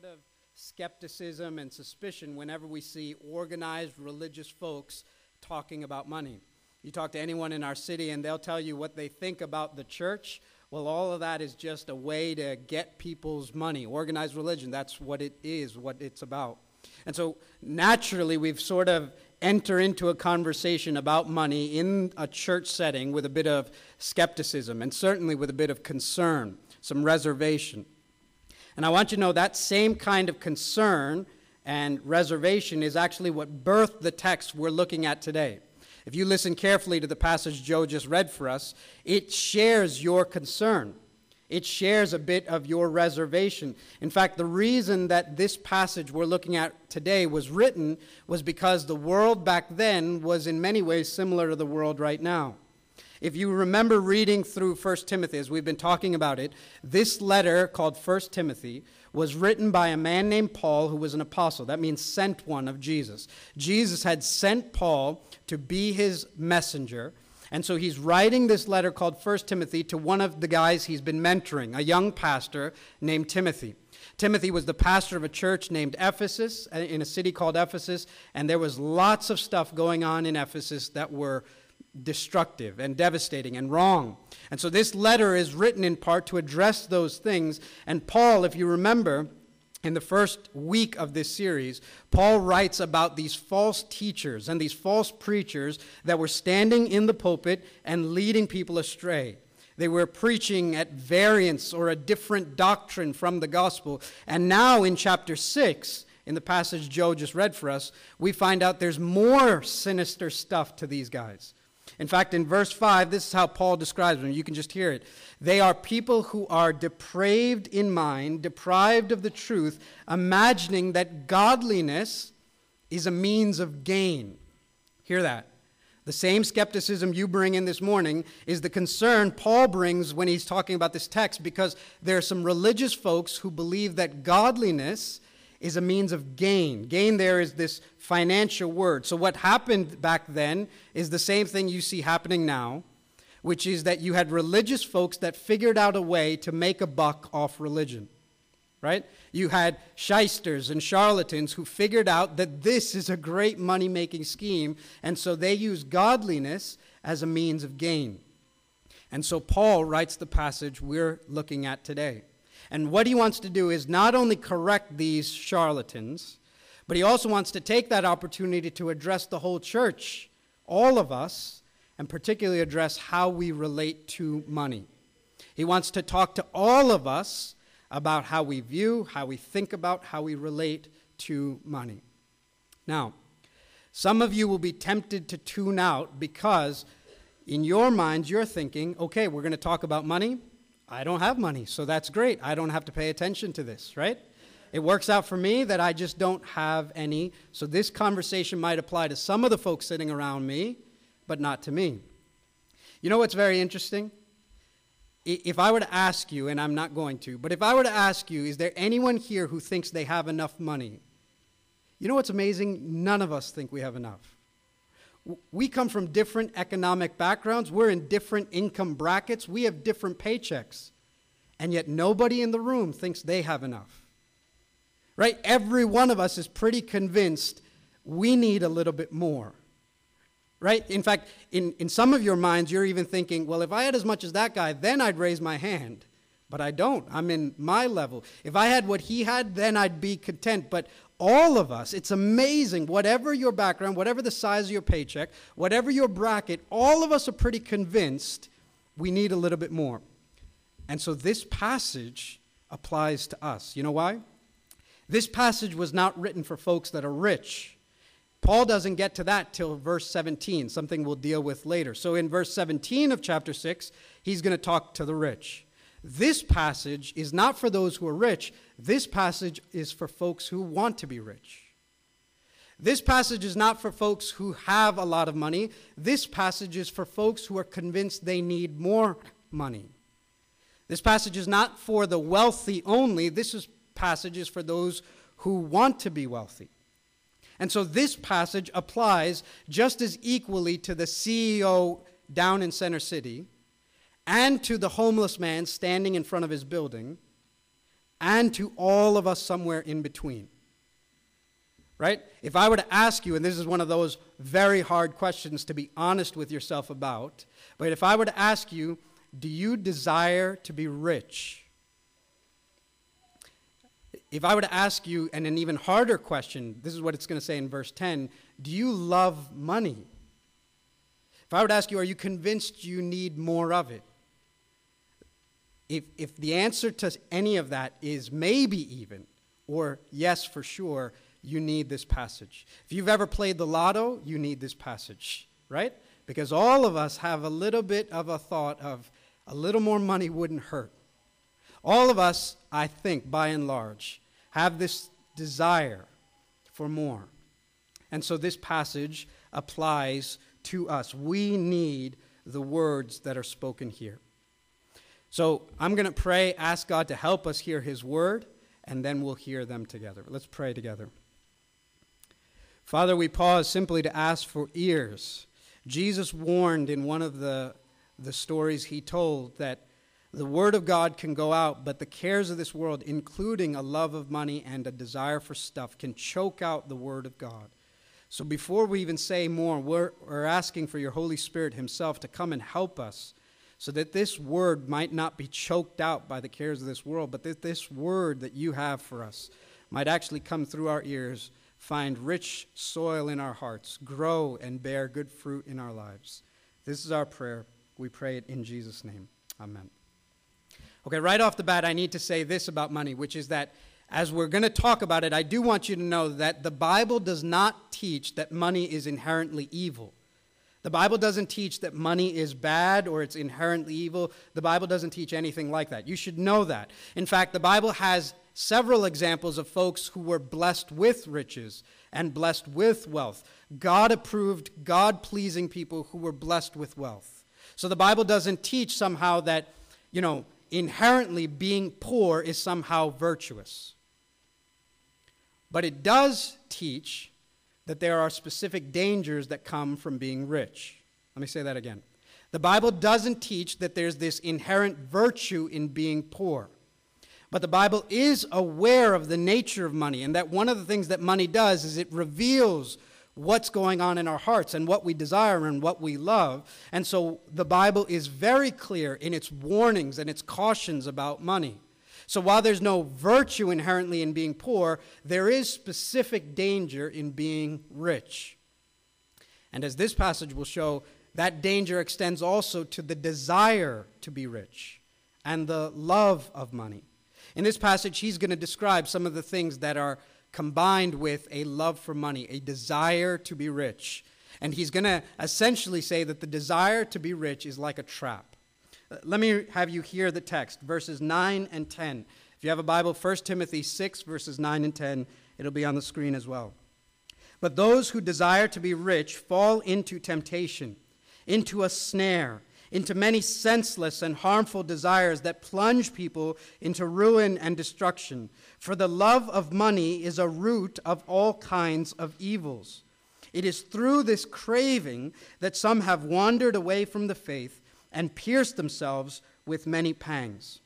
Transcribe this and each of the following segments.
sort of skepticism and suspicion whenever we see organized religious folks talking about money. You talk to anyone in our city, and they'll tell you what they think about the church. Well, all of that is just a way to get people's money. Organized religion, that's what it is, what it's about. And so naturally, we've sort of enter into a conversation about money in a church setting with a bit of skepticism and certainly with a bit of concern, some reservation. And I want you to know that same kind of concern and reservation is actually what birthed the text we're looking at today. If you listen carefully to the passage Joe just read for us, it shares your concern. It shares a bit of your reservation. In fact, the reason that this passage we're looking at today was written was because the world back then was in many ways similar to the world right now. If you remember reading through 1 Timothy, as we've been talking about it, this letter called 1 Timothy was written by a man named Paul who was an apostle. That means sent one of Jesus. Jesus had sent Paul to be his messenger and so he's writing this letter called 1 Timothy to one of the guys he's been mentoring, a young pastor named Timothy. Timothy was the pastor of a church named Ephesus, uh, in a city called Ephesus, and there was lots of stuff going on in Ephesus that were destructive and devastating and wrong. And so this letter is written in part to address those things. And Paul, if you remember, in the first week of this series, Paul writes about these false teachers and these false preachers that were standing in the pulpit and leading people astray. They were preaching at variance or a different doctrine from the gospel. And now in chapter 6, in the passage Joe just read for us, we find out there's more sinister stuff to these guys. In fact, in verse 5, this is how Paul describes them. You can just hear it. They are people who are depraved in mind, deprived of the truth, imagining that godliness is a means of gain. Hear that. The same skepticism you bring in this morning is the concern Paul brings when he's talking about this text because there are some religious folks who believe that godliness is a means of gain. Gain there is this financial word. So, what happened back then is the same thing you see happening now, which is that you had religious folks that figured out a way to make a buck off religion. Right? You had shysters and charlatans who figured out that this is a great money making scheme, and so they use godliness as a means of gain. And so Paul writes the passage we're looking at today. And what he wants to do is not only correct these charlatans, but he also wants to take that opportunity to address the whole church, all of us, and particularly address how we relate to money. He wants to talk to all of us about how we view, how we think about, how we relate to money. Now, some of you will be tempted to tune out because in your minds you're thinking, okay, we're going to talk about money. I don't have money, so that's great. I don't have to pay attention to this, right? It works out for me that I just don't have any. So this conversation might apply to some of the folks sitting around me, but not to me. You know what's very interesting? If I were to ask you, and I'm not going to, but if I were to ask you, is there anyone here who thinks they have enough money? You know what's amazing? None of us think we have enough. We come from different economic backgrounds. We're in different income brackets. We have different paychecks. And yet, nobody in the room thinks they have enough. Right? Every one of us is pretty convinced we need a little bit more. Right? In fact, in, in some of your minds, you're even thinking, well, if I had as much as that guy, then I'd raise my hand. But I don't. I'm in my level. If I had what he had, then I'd be content. But all of us, it's amazing, whatever your background, whatever the size of your paycheck, whatever your bracket, all of us are pretty convinced we need a little bit more. And so this passage applies to us. You know why? This passage was not written for folks that are rich. Paul doesn't get to that till verse 17, something we'll deal with later. So in verse 17 of chapter 6, he's going to talk to the rich. This passage is not for those who are rich. This passage is for folks who want to be rich. This passage is not for folks who have a lot of money. This passage is for folks who are convinced they need more money. This passage is not for the wealthy only. This is passage is for those who want to be wealthy. And so this passage applies just as equally to the CEO down in Center City and to the homeless man standing in front of his building and to all of us somewhere in between. Right? If I were to ask you, and this is one of those very hard questions to be honest with yourself about, but if I were to ask you, do you desire to be rich? If I were to ask you, and an even harder question, this is what it's going to say in verse 10 do you love money? If I were to ask you, are you convinced you need more of it? If, if the answer to any of that is maybe even, or yes for sure, you need this passage. If you've ever played the lotto, you need this passage, right? Because all of us have a little bit of a thought of a little more money wouldn't hurt. All of us, I think, by and large, have this desire for more. And so this passage applies to us. We need the words that are spoken here. So I'm going to pray, ask God to help us hear His word, and then we'll hear them together. Let's pray together. Father, we pause simply to ask for ears. Jesus warned in one of the, the stories he told that the word of God can go out, but the cares of this world, including a love of money and a desire for stuff, can choke out the word of God. So before we even say more, we're, we're asking for your Holy Spirit Himself to come and help us so that this word might not be choked out by the cares of this world, but that this word that you have for us might actually come through our ears, find rich soil in our hearts, grow and bear good fruit in our lives. This is our prayer. We pray it in Jesus' name. Amen. Okay, right off the bat, I need to say this about money, which is that as we're going to talk about it, I do want you to know that the Bible does not teach that money is inherently evil. The Bible doesn't teach that money is bad or it's inherently evil. The Bible doesn't teach anything like that. You should know that. In fact, the Bible has several examples of folks who were blessed with riches and blessed with wealth. God approved, God pleasing people who were blessed with wealth. So the Bible doesn't teach somehow that, you know, inherently being poor is somehow virtuous. But it does teach that there are specific dangers that come from being rich. Let me say that again. The Bible doesn't teach that there's this inherent virtue in being poor. But the Bible is aware of the nature of money, and that one of the things that money does is it reveals what's going on in our hearts and what we desire and what we love. And so the Bible is very clear in its warnings and its cautions about money. So while there's no virtue inherently in being poor, there is specific danger in being rich. And as this passage will show, that danger extends also to the desire to be rich and the love of money. In this passage, he's going to describe some of the things that are combined with a love for money, a desire to be rich. And he's going to essentially say that the desire to be rich is like a trap. Let me have you hear the text, verses 9 and 10. If you have a Bible, 1 Timothy 6, verses 9 and 10, it'll be on the screen as well. But those who desire to be rich fall into temptation, into a snare, into many senseless and harmful desires that plunge people into ruin and destruction. For the love of money is a root of all kinds of evils. It is through this craving that some have wandered away from the faith and pierced themselves with many pangs.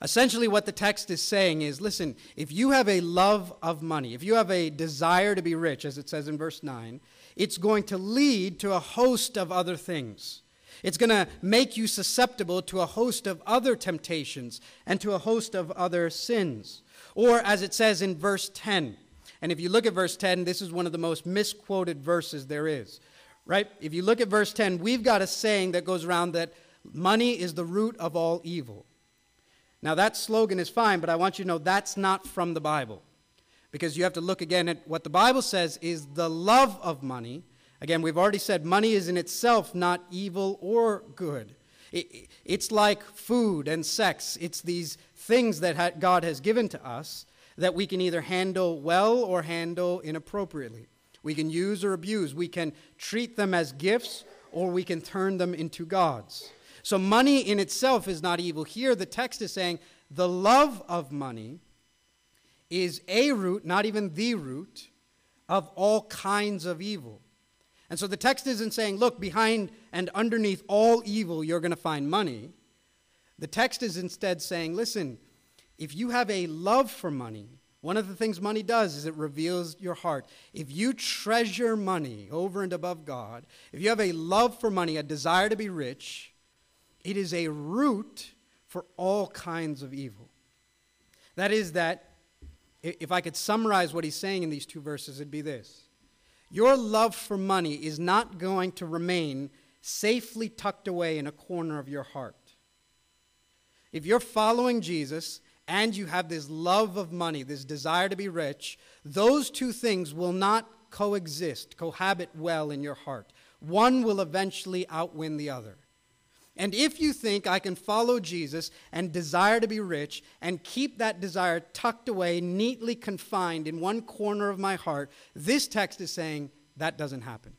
Essentially, what the text is saying is listen, if you have a love of money, if you have a desire to be rich, as it says in verse 9, it's going to lead to a host of other things. It's going to make you susceptible to a host of other temptations and to a host of other sins. Or, as it says in verse 10, and if you look at verse 10, this is one of the most misquoted verses there is right? If you look at verse 10, we've got a saying that goes around that money is the root of all evil. Now, that slogan is fine, but I want you to know that's not from the Bible. Because you have to look again at what the Bible says is the love of money. Again, we've already said money is in itself not evil or good. It, it's like food and sex, it's these things that God has given to us that we can either handle well or handle inappropriately. We can use or abuse. We can treat them as gifts or we can turn them into gods. So, money in itself is not evil. Here, the text is saying the love of money is a root, not even the root, of all kinds of evil. And so the text isn't saying, look, behind and underneath all evil, you're going to find money. The text is instead saying, listen, if you have a love for money, one of the things money does is it reveals your heart. If you treasure money over and above God, if you have a love for money, a desire to be rich, it is a root for all kinds of evil. That is, that if I could summarize what he's saying in these two verses, it'd be this Your love for money is not going to remain safely tucked away in a corner of your heart. If you're following Jesus and you have this love of money, this desire to be rich, those two things will not coexist, cohabit well in your heart. One will eventually outwin the other. And if you think I can follow Jesus and desire to be rich and keep that desire tucked away, neatly confined in one corner of my heart, this text is saying that doesn't happen.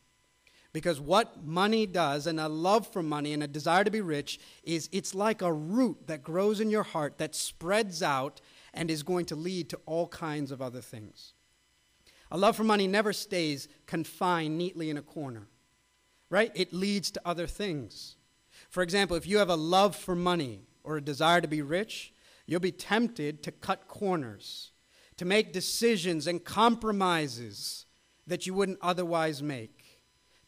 Because what money does, and a love for money and a desire to be rich, is it's like a root that grows in your heart that spreads out and is going to lead to all kinds of other things. A love for money never stays confined neatly in a corner, right? It leads to other things. For example, if you have a love for money or a desire to be rich, you'll be tempted to cut corners, to make decisions and compromises that you wouldn't otherwise make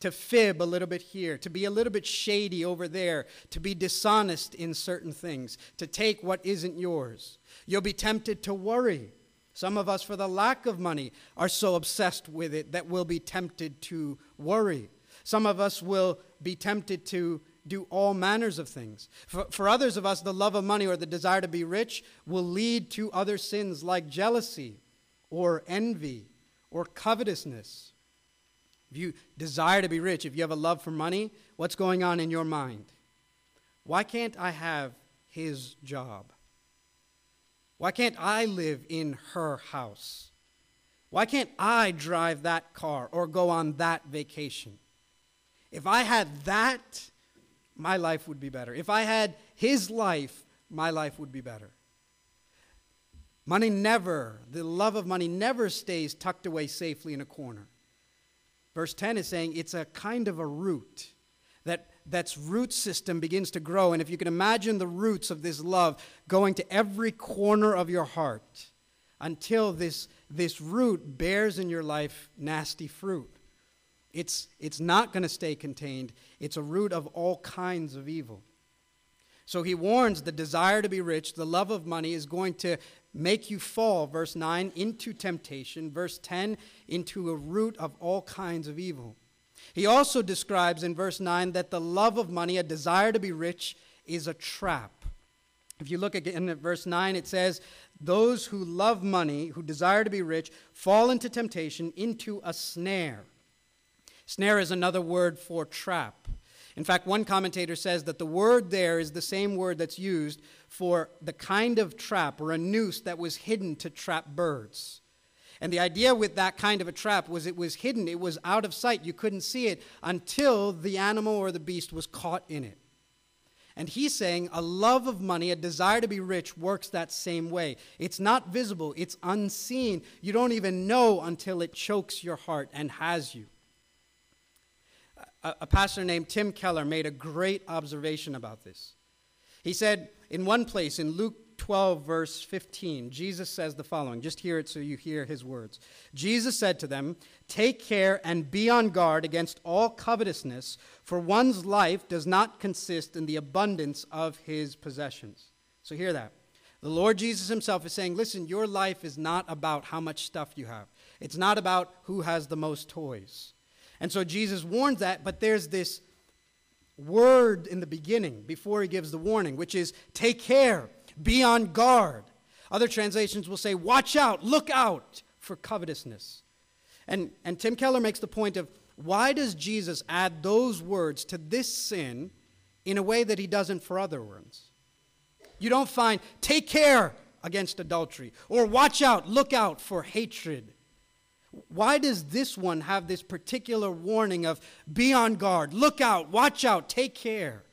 to fib a little bit here, to be a little bit shady over there, to be dishonest in certain things, to take what isn't yours. You'll be tempted to worry. Some of us, for the lack of money, are so obsessed with it that we'll be tempted to worry. Some of us will be tempted to do all manners of things. For, for others of us, the love of money or the desire to be rich will lead to other sins like jealousy or envy or covetousness if you desire to be rich, if you have a love for money, what's going on in your mind? Why can't I have his job? Why can't I live in her house? Why can't I drive that car or go on that vacation? If I had that, my life would be better. If I had his life, my life would be better. Money never, the love of money never stays tucked away safely in a corner. Verse 10 is saying it's a kind of a root. That that's root system begins to grow. And if you can imagine the roots of this love going to every corner of your heart until this, this root bears in your life nasty fruit. It's, it's not going to stay contained. It's a root of all kinds of evil. So he warns the desire to be rich, the love of money is going to make you fall, verse 9, into temptation, verse 10, into a root of all kinds of evil. He also describes in verse 9 that the love of money, a desire to be rich, is a trap. If you look again at verse 9, it says, Those who love money, who desire to be rich, fall into temptation, into a snare. Snare is another word for trap. In fact, one commentator says that the word there is the same word that's used for the kind of trap or a noose that was hidden to trap birds. And the idea with that kind of a trap was it was hidden, it was out of sight. You couldn't see it until the animal or the beast was caught in it. And he's saying a love of money, a desire to be rich, works that same way. It's not visible, it's unseen. You don't even know until it chokes your heart and has you a, pastor named Tim Keller made a great observation about this. He said, in one place, in Luke 12, verse 15, Jesus says the following. Just hear it so you hear his words. Jesus said to them, Take care and be on guard against all covetousness, for one's life does not consist in the abundance of his possessions. So hear that. The Lord Jesus himself is saying, Listen, your life is not about how much stuff you have, it's not about who has the most toys. And so Jesus warns that, but there's this word in the beginning before he gives the warning, which is take care, be on guard. Other translations will say, watch out, look out for covetousness. And, and Tim Keller makes the point of why does Jesus add those words to this sin in a way that he doesn't for other ones? You don't find take care against adultery or watch out, look out for hatred why does this one have this particular warning of be on guard, look out, watch out, take care?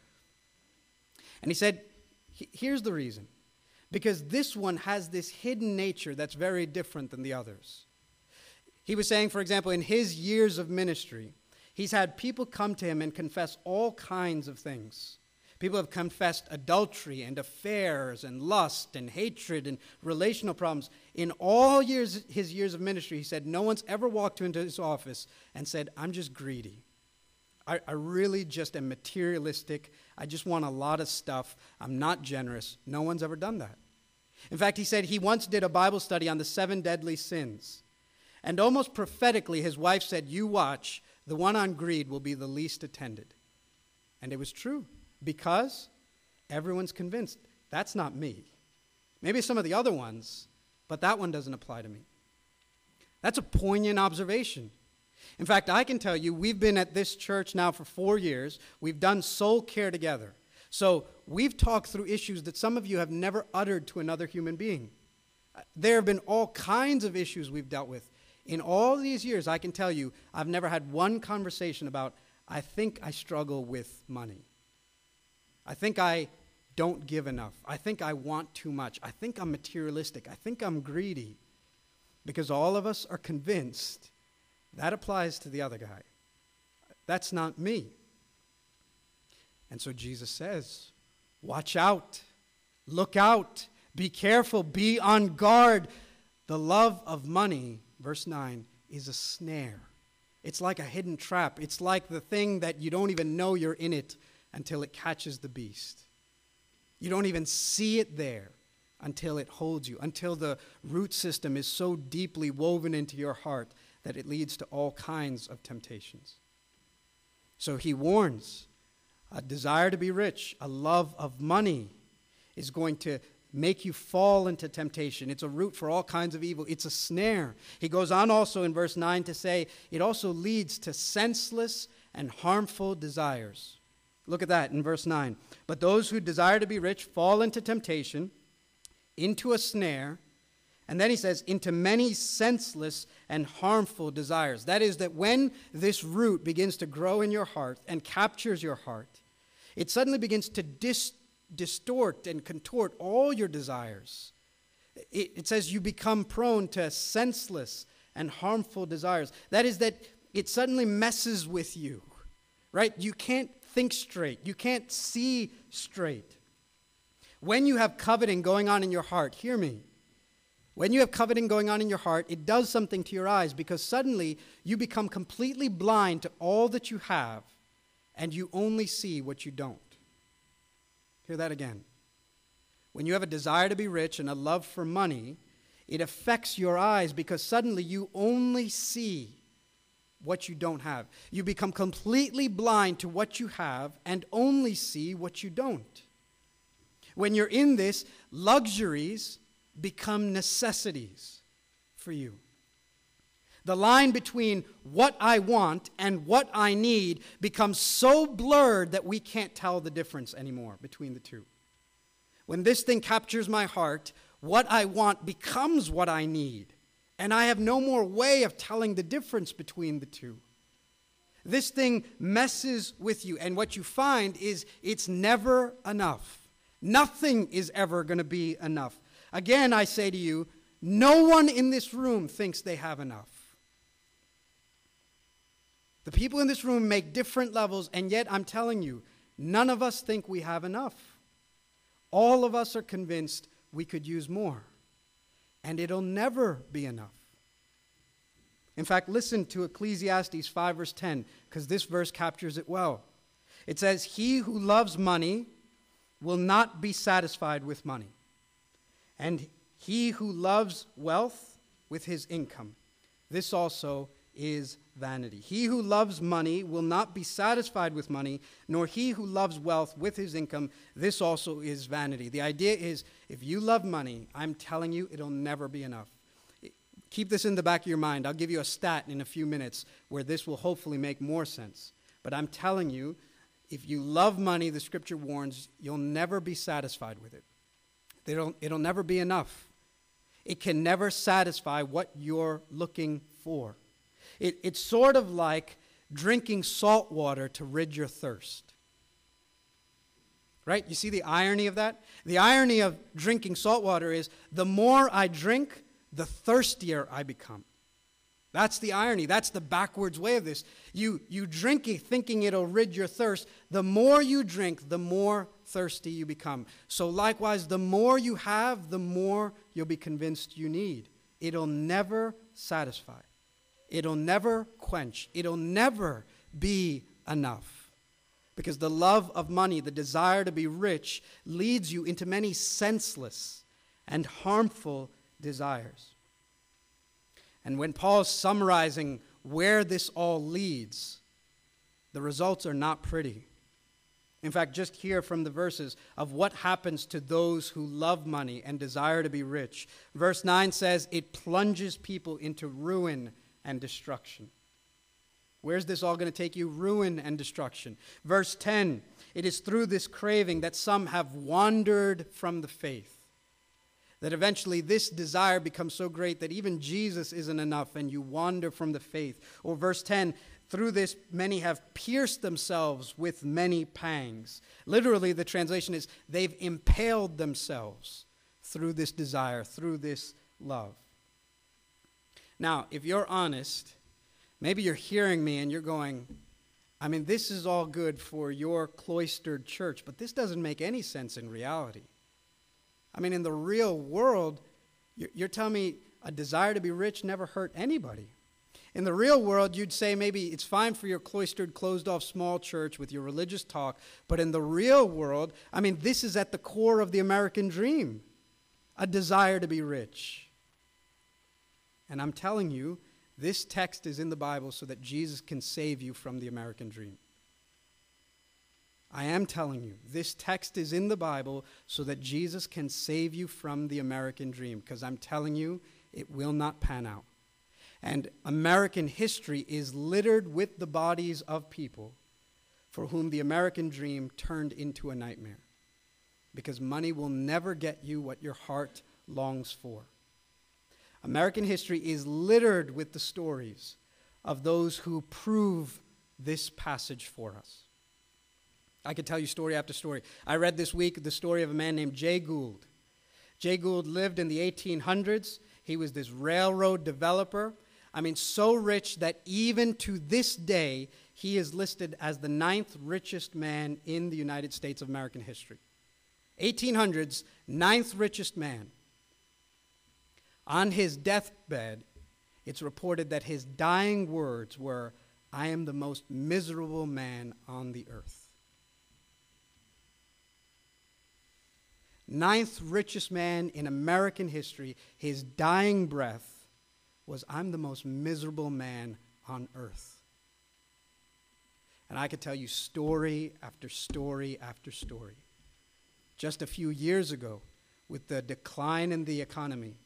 And he said, here's the reason. Because this one has this hidden nature that's very different than the others. He was saying, for example, in his years of ministry, he's had people come to him and confess all kinds of things. People have confessed adultery and affairs and lust and hatred and relational problems. In all years, his years of ministry, he said, No one's ever walked into his office and said, I'm just greedy. I, I really just am materialistic. I just want a lot of stuff. I'm not generous. No one's ever done that. In fact, he said he once did a Bible study on the seven deadly sins. And almost prophetically, his wife said, You watch, the one on greed will be the least attended. And it was true because everyone's convinced that's not me. Maybe some of the other ones, but that one doesn't apply to me. That's a poignant observation. In fact, I can tell you, we've been at this church now for four years. We've done soul care together. So we've talked through issues that some of you have never uttered to another human being. Uh, there have been all kinds of issues we've dealt with. In all these years, I can tell you, I've never had one conversation about, I think I struggle with money. I think I don't give enough. I think I want too much. I think I'm materialistic. I think I'm greedy. Because all of us are convinced that applies to the other guy. That's not me. And so Jesus says, Watch out, look out, be careful, be on guard. The love of money, verse 9, is a snare. It's like a hidden trap. It's like the thing that you don't even know you're in it until it catches the beast. You don't even see it there until it holds you, until the root system is so deeply woven into your heart that it leads to all kinds of temptations. So he warns a desire to be rich, a love of money is going to make you fall into temptation. It's a root for all kinds of evil, it's a snare. He goes on also in verse 9 to say it also leads to senseless and harmful desires. Look at that in verse 9. But those who desire to be rich fall into temptation, into a snare, and then he says, into many senseless and harmful desires. That is, that when this root begins to grow in your heart and captures your heart, it suddenly begins to dis- distort and contort all your desires. It, it says you become prone to senseless and harmful desires. That is, that it suddenly messes with you, right? You can't think straight. You can't see straight. When you have coveting going on in your heart, hear me. When you have coveting going on in your heart, it does something to your eyes because suddenly you become completely blind to all that you have and you only see what you don't. Hear that again. When you have a desire to be rich and a love for money, it affects your eyes because suddenly you only see what you don't have. You become completely blind to what you have and only see what you don't. When you're in this, luxuries become necessities for you. The line between what I want and what I need becomes so blurred that we can't tell the difference anymore between the two. When this thing captures my heart, what I want becomes what I need and I have no more way of telling the difference between the two. This thing messes with you, and what you find is it's never enough. Nothing is ever going to be enough. Again, I say to you, no one in this room thinks they have enough. The people in this room make different levels, and yet I'm telling you, none of us think we have enough. All of us are convinced we could use more and it'll never be enough. In fact, listen to Ecclesiastes 5, verse 10, because this verse captures it well. It says, He who loves money will not be satisfied with money, and he who loves wealth with his income. This also is vanity. He who loves money will not be satisfied with money, nor he who loves wealth with his income. This also is vanity. The idea is if you love money, I'm telling you, it'll never be enough. Keep this in the back of your mind. I'll give you a stat in a few minutes where this will hopefully make more sense. But I'm telling you, if you love money, the scripture warns, you'll never be satisfied with it. It'll, it'll never be enough. It can never satisfy what you're looking for. It, it's sort of like drinking salt water to rid your thirst. Right? You see the irony of that? The irony of drinking salt water is the more I drink, the thirstier I become. That's the irony. That's the backwards way of this. You, you drink it thinking it'll rid your thirst. The more you drink, the more thirsty you become. So, likewise, the more you have, the more you'll be convinced you need. It'll never satisfy, it'll never quench, it'll never be enough. Because the love of money, the desire to be rich, leads you into many senseless and harmful desires. And when Paul's summarizing where this all leads, the results are not pretty. In fact, just hear from the verses of what happens to those who love money and desire to be rich. Verse 9 says, It plunges people into ruin and destruction. Where's this all going to take you? Ruin and destruction. Verse 10 It is through this craving that some have wandered from the faith that eventually this desire becomes so great that even Jesus isn't enough and you wander from the faith. Or verse 10 through this, many have pierced themselves with many pangs. Literally, the translation is they've impaled themselves through this desire, through this love. Now, if you're honest, maybe you're hearing me and you're going, I mean, this is all good for your cloistered church, but this doesn't make any sense in reality. I mean, in the real world, you're telling me a desire to be rich never hurt anybody. In the real world, you'd say maybe it's fine for your cloistered, closed off small church with your religious talk, but in the real world, I mean, this is at the core of the American dream a desire to be rich. And I'm telling you, this text is in the Bible so that Jesus can save you from the American dream. I am telling you, this text is in the Bible so that Jesus can save you from the American dream, because I'm telling you, it will not pan out. And American history is littered with the bodies of people for whom the American dream turned into a nightmare. Because money will never get you what your heart longs for. American history is littered with the stories of those who prove this passage for us. I could tell you story after story. I read this week the story of a man named Jay Gould. Jay Gould lived in the 1800s. He was this railroad developer. I mean, so rich that even to this day, he is listed as the ninth richest man in the United States of American history. 1800s, ninth richest man. On his deathbed, it's reported that his dying words were, I am the most miserable man on the earth. ninth richest man in American history, his dying breath was, I'm the most miserable man on earth. And I could tell you story after story after story. Just a few years ago, with the decline in the economy,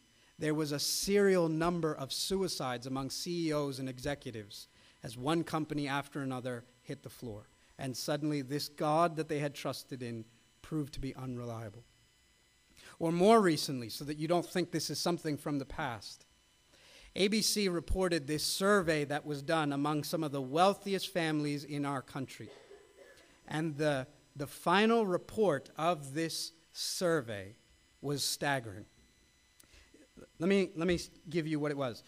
there was a serial number of suicides among CEOs and executives as one company after another hit the floor. And suddenly, this God that they had trusted in proved to be unreliable or more recently, so that you don't think this is something from the past. ABC reported this survey that was done among some of the wealthiest families in our country. And the, the final report of this survey was staggering. Let me, let me give you what it was.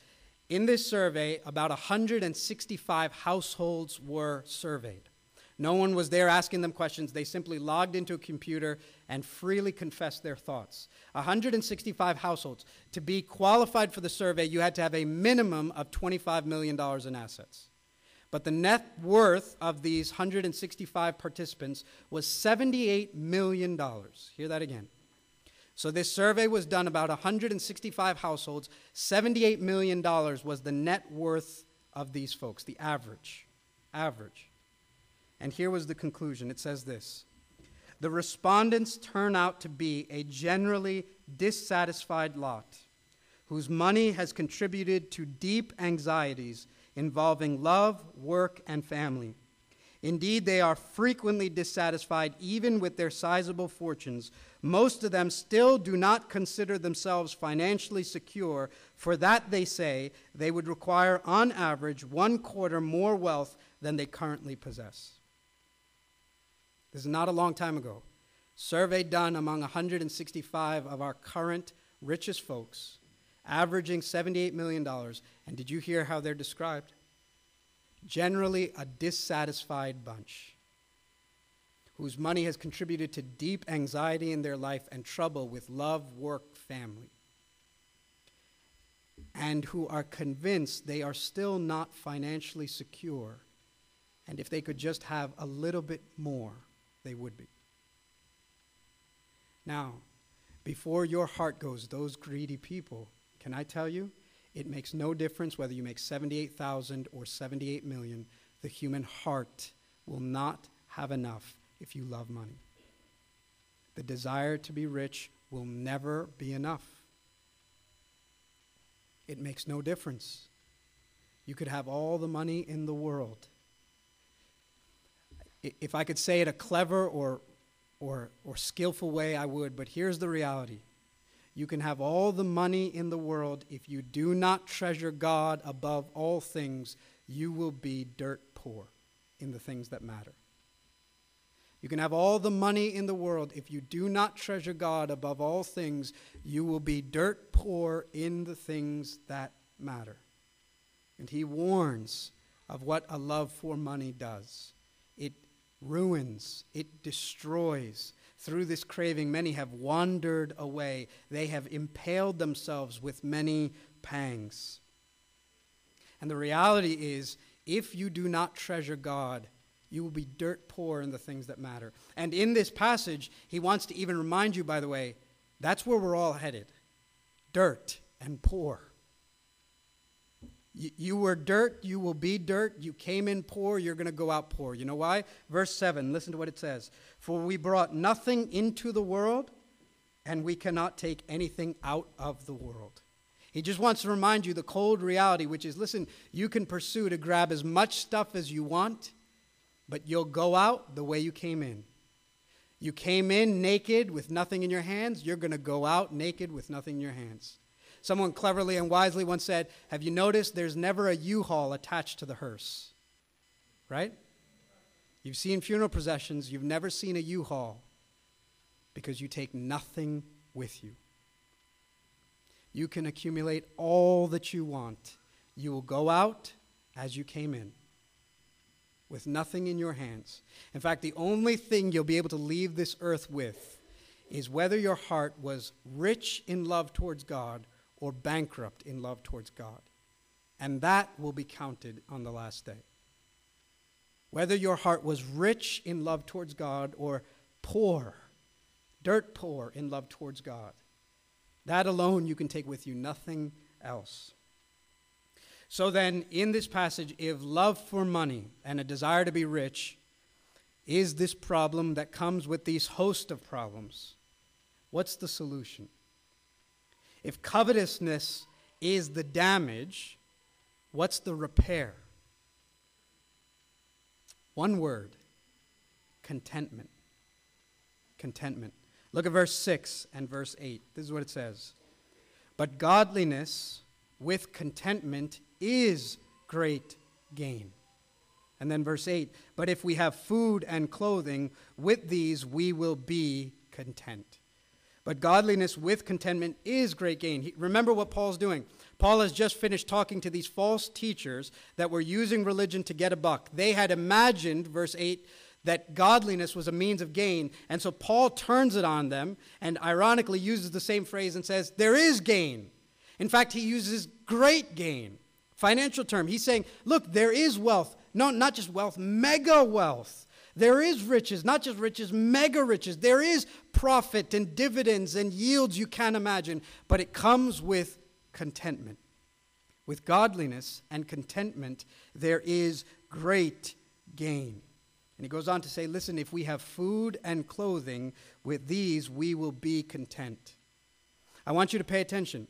In this survey, about 165 households were surveyed. No one was there asking them questions. They simply logged into a computer and freely confessed their thoughts. 165 households. To be qualified for the survey, you had to have a minimum of $25 million in assets. But the net worth of these 165 participants was $78 million. Hear that again. So this survey was done about 165 households. $78 million was the net worth of these folks, the average. Average. And here was the conclusion it says this The respondents turn out to be a generally dissatisfied lot whose money has contributed to deep anxieties involving love, work, and family. Indeed, they are frequently dissatisfied even with their sizable fortunes. Most of them still do not consider themselves financially secure. For that, they say, they would require, on average, one quarter more wealth than they currently possess. This is not a long time ago. Survey done among 165 of our current richest folks, averaging $78 million. And did you hear how they're described? Generally, a dissatisfied bunch whose money has contributed to deep anxiety in their life and trouble with love, work, family, and who are convinced they are still not financially secure. And if they could just have a little bit more, they would be. Now, before your heart goes, those greedy people, can I tell you? It makes no difference whether you make 78,000 or 78 million. The human heart will not have enough if you love money. The desire to be rich will never be enough. It makes no difference. You could have all the money in the world. If I could say it a clever or, or, or skillful way, I would, but here's the reality. You can have all the money in the world. If you do not treasure God above all things, you will be dirt poor in the things that matter. You can have all the money in the world. If you do not treasure God above all things, you will be dirt poor in the things that matter. And he warns of what a love for money does it ruins, it destroys. Through this craving, many have wandered away. They have impaled themselves with many pangs. And the reality is, if you do not treasure God, you will be dirt poor in the things that matter. And in this passage, he wants to even remind you, by the way, that's where we're all headed dirt and poor. You, were dirt, you will be dirt. You came in poor, you're going to go out poor. You know why? Verse 7, listen to what it says For we brought nothing into the world, and we cannot take anything out of the world. He just wants to remind you the cold reality, which is listen, you can pursue to grab as much stuff as you want but you'll go out the way you came in. You came in naked with nothing in your hands, you're going to go out naked with nothing in your hands. Someone cleverly and wisely once said, Have you noticed there's never a U haul attached to the hearse? Right? You've seen funeral processions, you've never seen a U haul because you take nothing with you. You can accumulate all that you want. You will go out as you came in with nothing in your hands. In fact, the only thing you'll be able to leave this earth with is whether your heart was rich in love towards God or bankrupt in love towards God. And that will be counted on the last day. Whether your heart was rich in love towards God or poor, dirt poor in love towards God. That alone you can take with you, nothing else. So then, in this passage, if love for money and a desire to be rich is this problem that comes with these host of problems, what's the solution? If covetousness is the damage, what's the repair? One word contentment. Contentment. Look at verse 6 and verse 8. This is what it says. But godliness with contentment is great gain. And then verse 8, but if we have food and clothing, with these we will be content. But godliness with contentment is great gain. He, remember what Paul's doing. Paul has just finished talking to these false teachers that were using religion to get a buck. They had imagined, verse 8, that godliness was a means of gain. And so Paul turns it on them and ironically uses the same phrase and says, There is gain. In fact, he uses great gain financial term. He's saying, look, there is wealth. No, not just wealth, mega wealth. There is riches, not just riches, mega riches. There is profit and dividends and yields you can't imagine, but it comes with contentment. With godliness and contentment, there is great gain. And he goes on to say, listen, if we have food and clothing, with these we will be content. I want you to pay attention.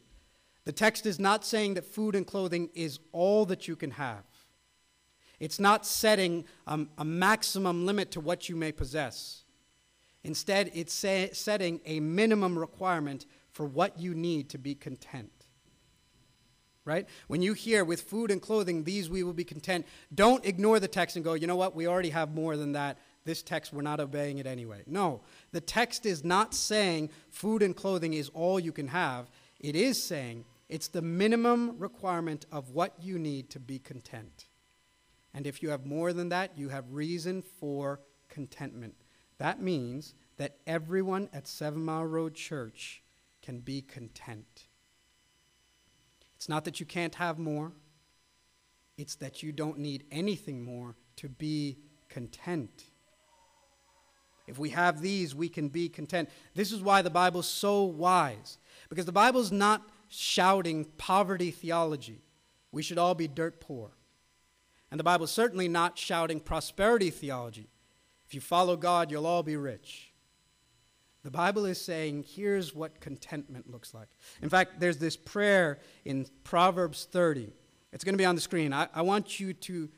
The text is not saying that food and clothing is all that you can have. It's not setting um, a maximum limit to what you may possess. Instead, it's setting a minimum requirement for what you need to be content. Right? When you hear with food and clothing, these we will be content, don't ignore the text and go, you know what, we already have more than that. This text, we're not obeying it anyway. No, the text is not saying food and clothing is all you can have. It is saying It's the minimum requirement of what you need to be content. And if you have more than that, you have reason for contentment. That means that everyone at Seven Mile Road Church can be content. It's not that you can't have more, it's that you don't need anything more to be content. If we have these, we can be content. This is why the Bible's so wise, because the Bible's not shouting poverty theology. We should all be dirt poor. And the Bible's certainly not shouting prosperity theology. If you follow God, you'll all be rich. The Bible is saying, here's what contentment looks like. In fact, there's this prayer in Proverbs 30. It's going to be on the screen. I, I want you to,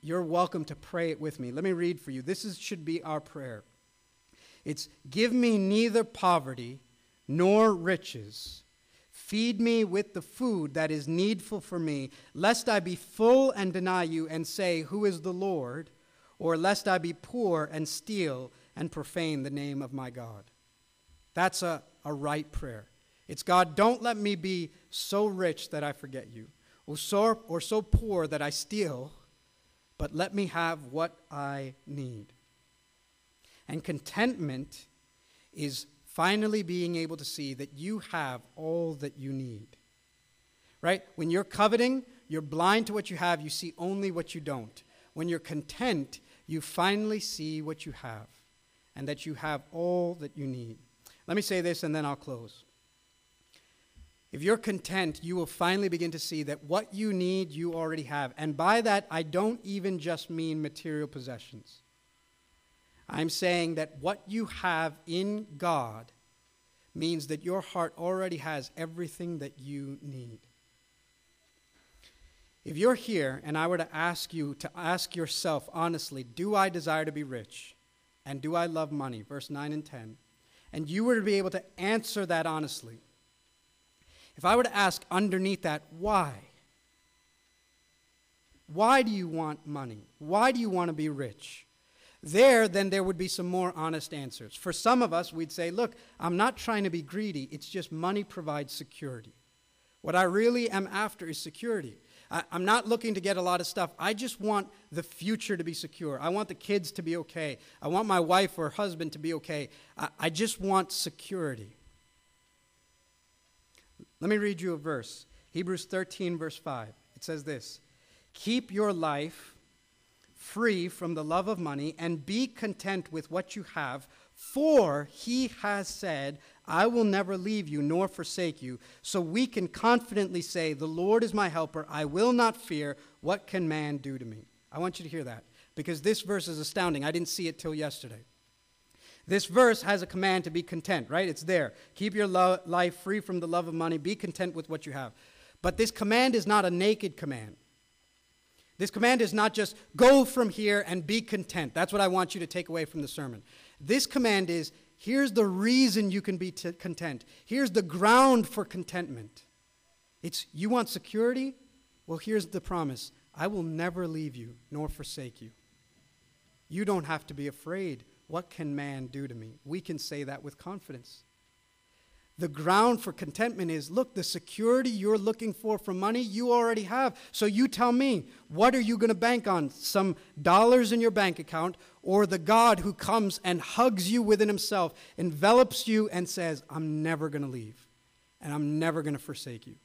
you're welcome to pray it with me. Let me read for you. This is, should be our prayer. It's, Give me neither poverty nor riches. Feed me with the food that is needful for me, lest I be full and deny you and say, Who is the Lord? Or lest I be poor and steal and profane the name of my God. That's a, a right prayer. It's God, don't let me be so rich that I forget you, or so, or so poor that I steal, but let me have what I need. And contentment is finally being able to see that you have all that you need. Right? When you're coveting, you're blind to what you have, you see only what you don't. When you're content, you finally see what you have and that you have all that you need. Let me say this and then I'll close. If you're content, you will finally begin to see that what you need, you already have. And by that, I don't even just mean material possessions. I'm saying that what you have in God means that your heart already has everything that you need. If you're here and I were to ask you to ask yourself honestly, do I desire to be rich? And do I love money? Verse 9 and 10. And you were to be able to answer that honestly. If I were to ask underneath that, why? Why do you want money? Why do you want to be rich? There, then there would be some more honest answers. For some of us, we'd say, look, I'm not trying to be greedy, it's just money provides security. What I really am after is security. I, am not looking to get a lot of stuff. I just want the future to be secure. I want the kids to be okay. I want my wife or husband to be okay. I, I just want security. Let me read you a verse Hebrews 13, verse 5. It says this Keep your life free from the love of money and be content with what you have, for he has said, I will never leave you nor forsake you. So we can confidently say, The Lord is my helper. I will not fear. What can man do to me? I want you to hear that because this verse is astounding. I didn't see it till yesterday. This verse has a command to be content, right? It's there. Keep your lo- life free from the love of money. Be content with what you have. But this command is not a naked command. This command is not just go from here and be content. That's what I want you to take away from the sermon. This command is here's the reason you can be t- content. Here's the ground for contentment. It's you want security? Well, here's the promise I will never leave you nor forsake you. You don't have to be afraid. What can man do to me? We can say that with confidence the ground for contentment is look, the security you're looking for from money, you already have. So you tell me, what are you going to bank on? Some dollars in your bank account, or the God who comes and hugs you within himself, envelops you, and says, I'm never going to leave, and I'm never going to forsake you.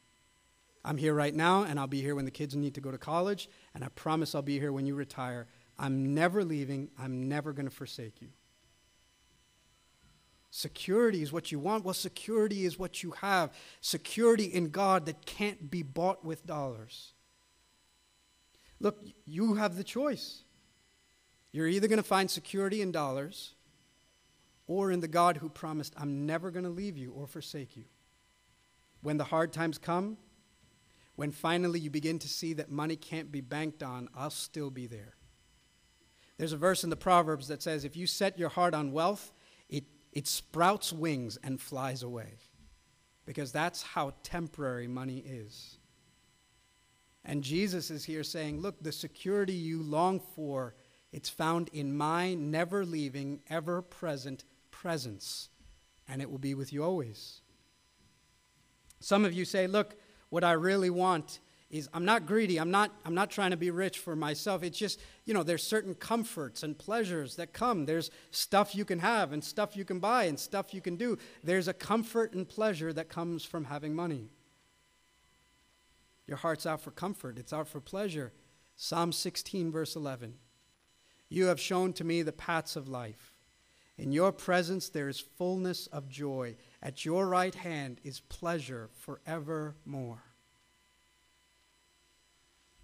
I'm here right now, and I'll be here when the kids need to go to college, and I promise I'll be here when you retire. I'm never leaving, I'm never going to forsake you. Security is what you want. Well, security is what you have. Security in God that can't be bought with dollars. Look, you have the choice. You're either going to find security in dollars or in the God who promised, I'm never going to leave you or forsake you. When the hard times come, when finally you begin to see that money can't be banked on, I'll still be there. There's a verse in the Proverbs that says, If you set your heart on wealth, it sprouts wings and flies away. Because that's how temporary money is. And Jesus is here saying, Look, the security you long for, it's found in my never leaving, ever present presence, and it will be with you always. Some of you say, Look, what I really want is I'm not greedy. I'm not, I'm not trying to be rich for myself. It's just, you know, there's certain comforts and pleasures that come. There's stuff you can have and stuff you can buy and stuff you can do. There's a comfort and pleasure that comes from having money. Your heart's out for comfort, it's out for pleasure. Psalm 16, verse 11. You have shown to me the paths of life. In your presence there is fullness of joy. At your right hand is pleasure forevermore.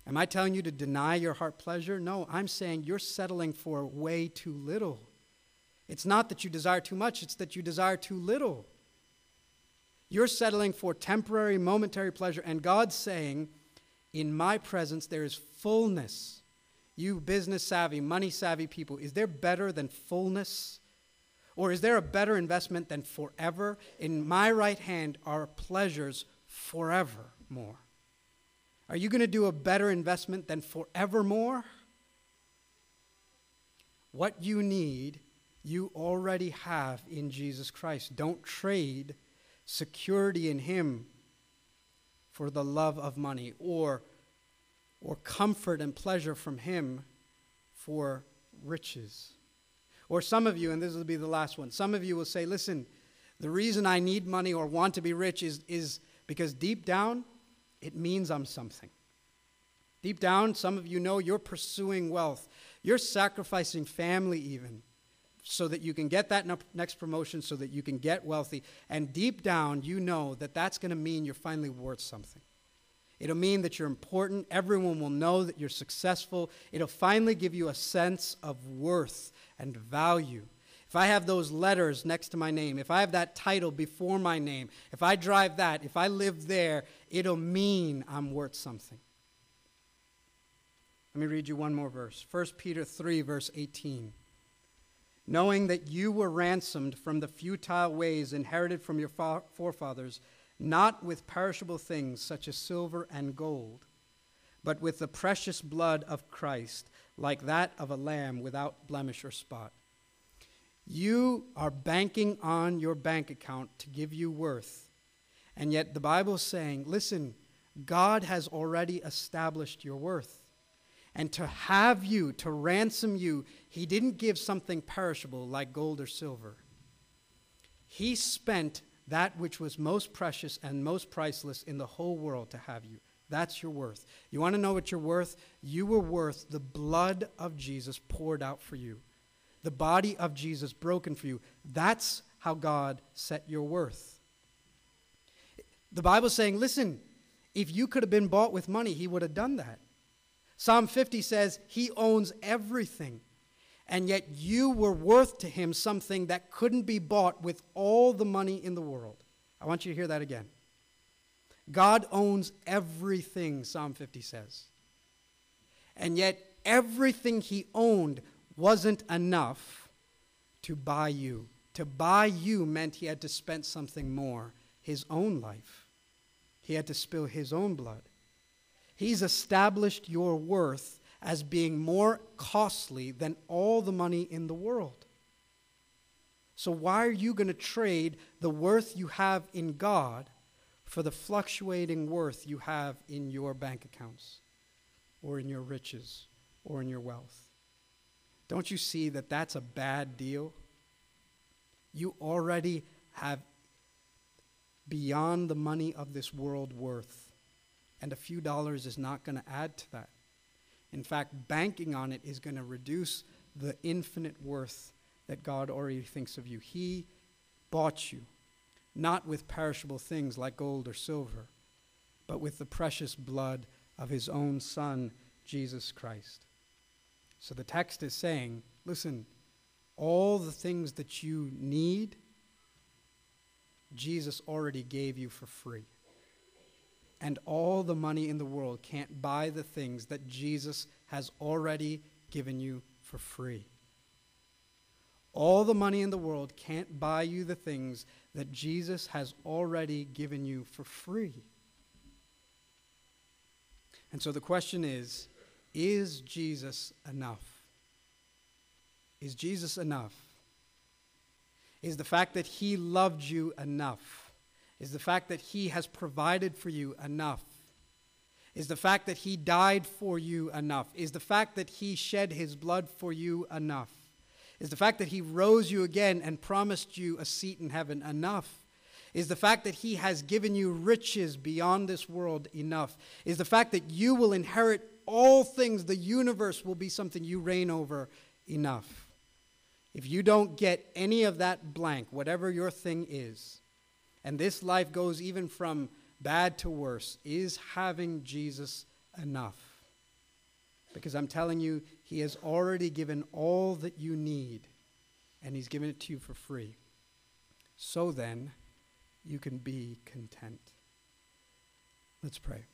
Am I telling you to deny your heart pleasure? No, I'm saying you're settling for way too little. It's not that you desire too much, it's that you desire too little. You're settling for temporary, momentary pleasure, and God's saying, In my presence there is fullness. You business savvy, money savvy people, is there better than fullness? Or is there a better investment than forever? In my right hand are pleasures forevermore. Are you going to do a better investment than forevermore? What you need, you already have in Jesus Christ. Don't trade security in Him for the love of money or, or comfort and pleasure from Him for riches. Or some of you, and this will be the last one, some of you will say, listen, the reason I need money or want to be rich is, is because deep down, it means I'm something. Deep down, some of you know you're pursuing wealth. You're sacrificing family, even, so that you can get that next promotion, so that you can get wealthy. And deep down, you know that that's going to mean you're finally worth something. It'll mean that you're important. Everyone will know that you're successful. It'll finally give you a sense of worth and value. If I have those letters next to my name, if I have that title before my name, if I drive that, if I live there, it'll mean I'm worth something. Let me read you one more verse 1 Peter 3, verse 18. Knowing that you were ransomed from the futile ways inherited from your forefathers, not with perishable things such as silver and gold, but with the precious blood of Christ, like that of a lamb without blemish or spot. You are banking on your bank account to give you worth. And yet the Bible is saying, listen, God has already established your worth. And to have you, to ransom you, he didn't give something perishable like gold or silver. He spent that which was most precious and most priceless in the whole world to have you. That's your worth. You want to know what you're worth? You were worth the blood of Jesus poured out for you the body of Jesus broken for you. That's how God set your worth. The Bible's saying, listen, if you could have been bought with money, he would have done that. Psalm 50 says, He owns everything. And yet you were worth to him something that couldn't be bought with all the money in the world. I want you to hear that again. God owns everything, Psalm 50 says. And yet everything he owned wasn't enough to buy you. To buy you meant he had to spend something more his own life. He had to spill his own blood. He's established your worth as being more costly than all the money in the world. So, why are you going to trade the worth you have in God for the fluctuating worth you have in your bank accounts or in your riches or in your wealth? Don't you see that that's a bad deal? You already have beyond the money of this world worth, and a few dollars is not going to add to that. In fact, banking on it is going to reduce the infinite worth that God already thinks of you. He bought you, not with perishable things like gold or silver, but with the precious blood of his own Son, Jesus Christ. So the text is saying, listen, all the things that you need, Jesus already gave you for free. And all the money in the world can't buy the things that Jesus has already given you for free. All the money in the world can't buy you the things that Jesus has already given you for free. And so the question is is Jesus enough? Is Jesus enough? Is the fact that he loved you enough? Is the fact that He has provided for you enough? Is the fact that He died for you enough? Is the fact that He shed His blood for you enough? Is the fact that He rose you again and promised you a seat in heaven enough? Is the fact that He has given you riches beyond this world enough? Is the fact that you will inherit all things, the universe will be something you reign over enough? If you don't get any of that blank, whatever your thing is, and this life goes even from bad to worse, is having Jesus enough? Because I'm telling you, He has already given all that you need, and He's given it to you for free. So then, you can be content. Let's pray.